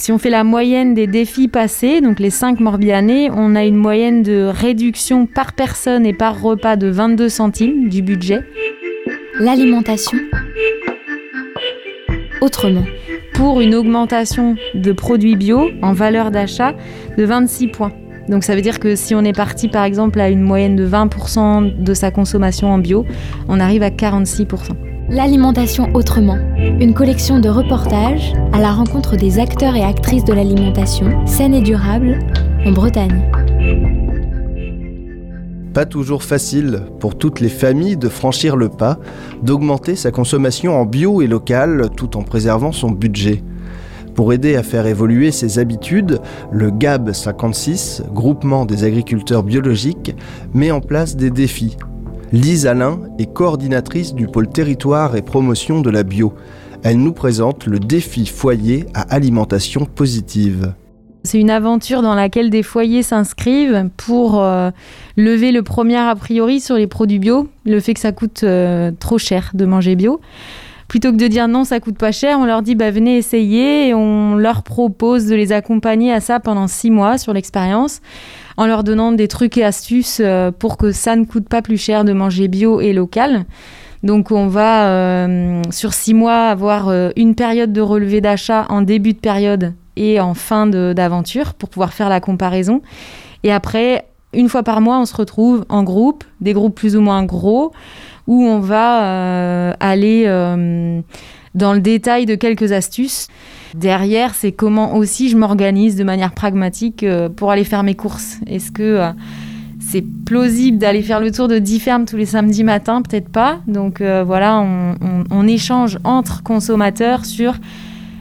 Si on fait la moyenne des défis passés, donc les 5 Morbihanais, on a une moyenne de réduction par personne et par repas de 22 centimes du budget. L'alimentation autrement. Pour une augmentation de produits bio en valeur d'achat de 26 points. Donc ça veut dire que si on est parti par exemple à une moyenne de 20% de sa consommation en bio, on arrive à 46%. L'alimentation autrement, une collection de reportages à la rencontre des acteurs et actrices de l'alimentation saine et durable en Bretagne. Pas toujours facile pour toutes les familles de franchir le pas, d'augmenter sa consommation en bio et local tout en préservant son budget. Pour aider à faire évoluer ses habitudes, le GAB 56, Groupement des agriculteurs biologiques, met en place des défis. Lise Alain est coordinatrice du pôle territoire et promotion de la bio. Elle nous présente le défi foyer à alimentation positive. C'est une aventure dans laquelle des foyers s'inscrivent pour euh, lever le premier a priori sur les produits bio, le fait que ça coûte euh, trop cher de manger bio plutôt que de dire non, ça coûte pas cher, on leur dit bah, venez essayer et on leur propose de les accompagner à ça pendant six mois sur l'expérience en leur donnant des trucs et astuces euh, pour que ça ne coûte pas plus cher de manger bio et local. Donc on va euh, sur six mois avoir euh, une période de relevé d'achat en début de période et en fin d'aventure pour pouvoir faire la comparaison. Et après, une fois par mois, on se retrouve en groupe, des groupes plus ou moins gros, où on va euh, aller euh, dans le détail de quelques astuces. Derrière, c'est comment aussi je m'organise de manière pragmatique euh, pour aller faire mes courses. Est-ce que c'est plausible d'aller faire le tour de 10 fermes tous les samedis matins? Peut-être pas. Donc voilà, on, échange entre consommateurs sur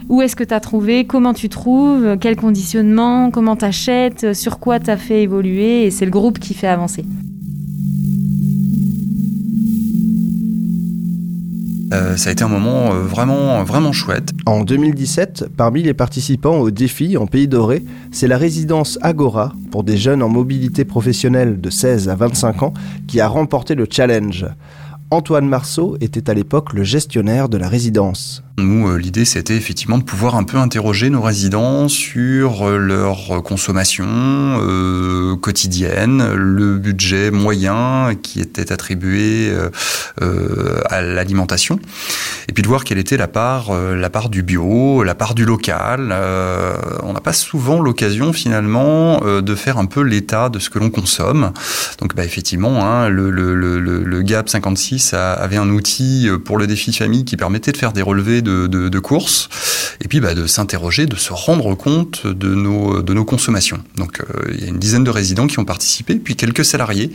où est-ce que tu as trouvé, comment tu trouves, quel conditionnement, comment tu achètes, sur quoi tu as fait évoluer? Et c'est le groupe qui fait avancer. Euh, ça a été un moment euh, vraiment, vraiment chouette. En 2017, parmi les participants au défi en Pays Doré, c'est la résidence Agora pour des jeunes en mobilité professionnelle de 16 à 25 ans qui a remporté le challenge. Antoine Marceau était à l'époque le gestionnaire de la résidence. Nous, euh, l'idée, c'était effectivement de pouvoir un peu interroger nos résidents sur euh, leur consommation euh, quotidienne, le budget moyen qui était attribué à l'alimentation, et puis de voir quelle était la part, la part du bio, la part du local. on n'a pas souvent l'occasion finalement de faire un peu l'état de ce que l'on consomme. Donc, bah, effectivement, hein, le, GAP 56 avait un outil pour le défi famille qui permettait de faire des relevés de courses, et puis bah, de s'interroger, de se rendre compte de nos, de nos consommations. Donc euh, il y a une dizaine de résidents qui ont participé, puis quelques salariés.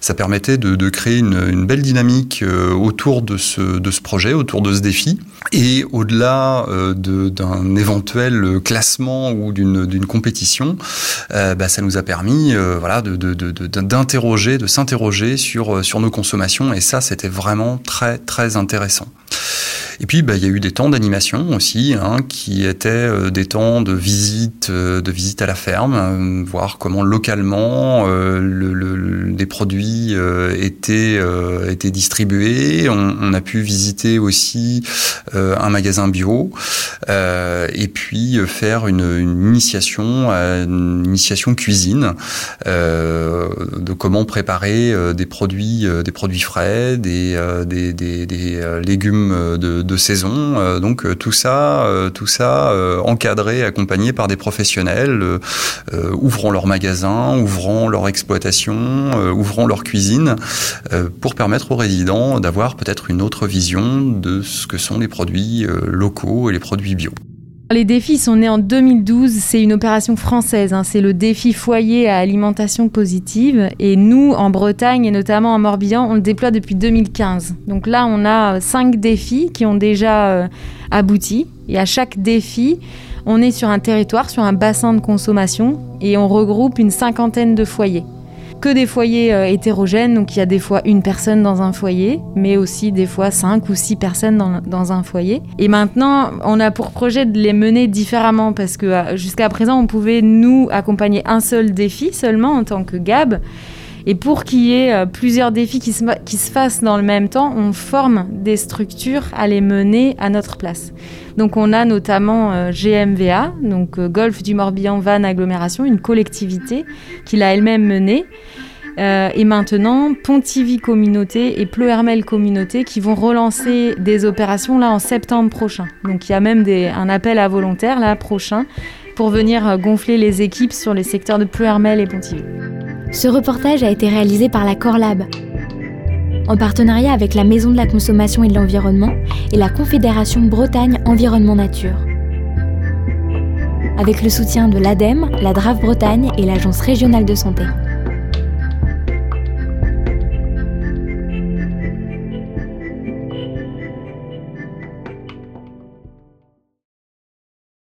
Ça permettait de, créer une, belle dynamique euh, autour de ce, de ce projet, autour de ce défi. Et au-delà euh, d'un éventuel classement ou d'une compétition, bah, ça nous a permis voilà, d'interroger, de, de s'interroger sur, sur nos consommations. Et ça, c'était vraiment très, très intéressant. Et puis, bah, il y a eu des temps d'animation aussi, hein, qui étaient euh, des temps de visite, euh, de visite à la ferme, euh, voir comment localement le, le, les produits étaient, étaient distribués. On, on, a pu visiter aussi un magasin bio, et puis faire une, une initiation, une initiation cuisine, de comment préparer des produits, des produits frais, des, des, des, des légumes de saison. Euh, donc euh, tout ça, euh, tout ça encadré, accompagné par des professionnels, ouvrant leur magasin, ouvrant leur exploitation, ouvrant leur cuisine, pour permettre aux résidents d'avoir peut-être une autre vision de ce que sont les produits locaux et les produits bio. Les défis sont nés en 2012, c'est une opération française, hein. c'est le défi foyer à alimentation positive. Et nous, en Bretagne et notamment en Morbihan, on le déploie depuis 2015. Donc là, on a cinq défis qui ont déjà euh, abouti. Et à chaque défi, on est sur un territoire, sur un bassin de consommation, et on regroupe une cinquantaine de foyers que des foyers euh, hétérogènes, donc il y a des fois une personne dans un foyer, mais aussi des fois cinq ou six personnes dans, un foyer. Et maintenant, on a pour projet de les mener différemment parce que euh, jusqu'à présent, on pouvait nous accompagner un seul défi seulement en tant que GAB. Et pour qu'il y ait plusieurs défis qui se, fassent dans le même temps, on forme des structures à les mener à notre place. Donc on a notamment GMVA, donc Golfe du Morbihan Van Agglomération, une collectivité qui l'a elle-même menée. Euh, et maintenant, Pontivy Communauté et Plohermel Communauté qui vont relancer des opérations là en septembre prochain. Donc il y a même un appel à volontaires là prochain pour venir euh, gonfler les équipes sur les secteurs de Plohermel et Pontivy. Ce reportage a été réalisé par la Corlab, en partenariat avec la Maison de la Consommation et de l'Environnement et la Confédération Bretagne Environnement Nature. Avec le soutien de l'ADEME, la DRAF Bretagne et l'Agence régionale de santé.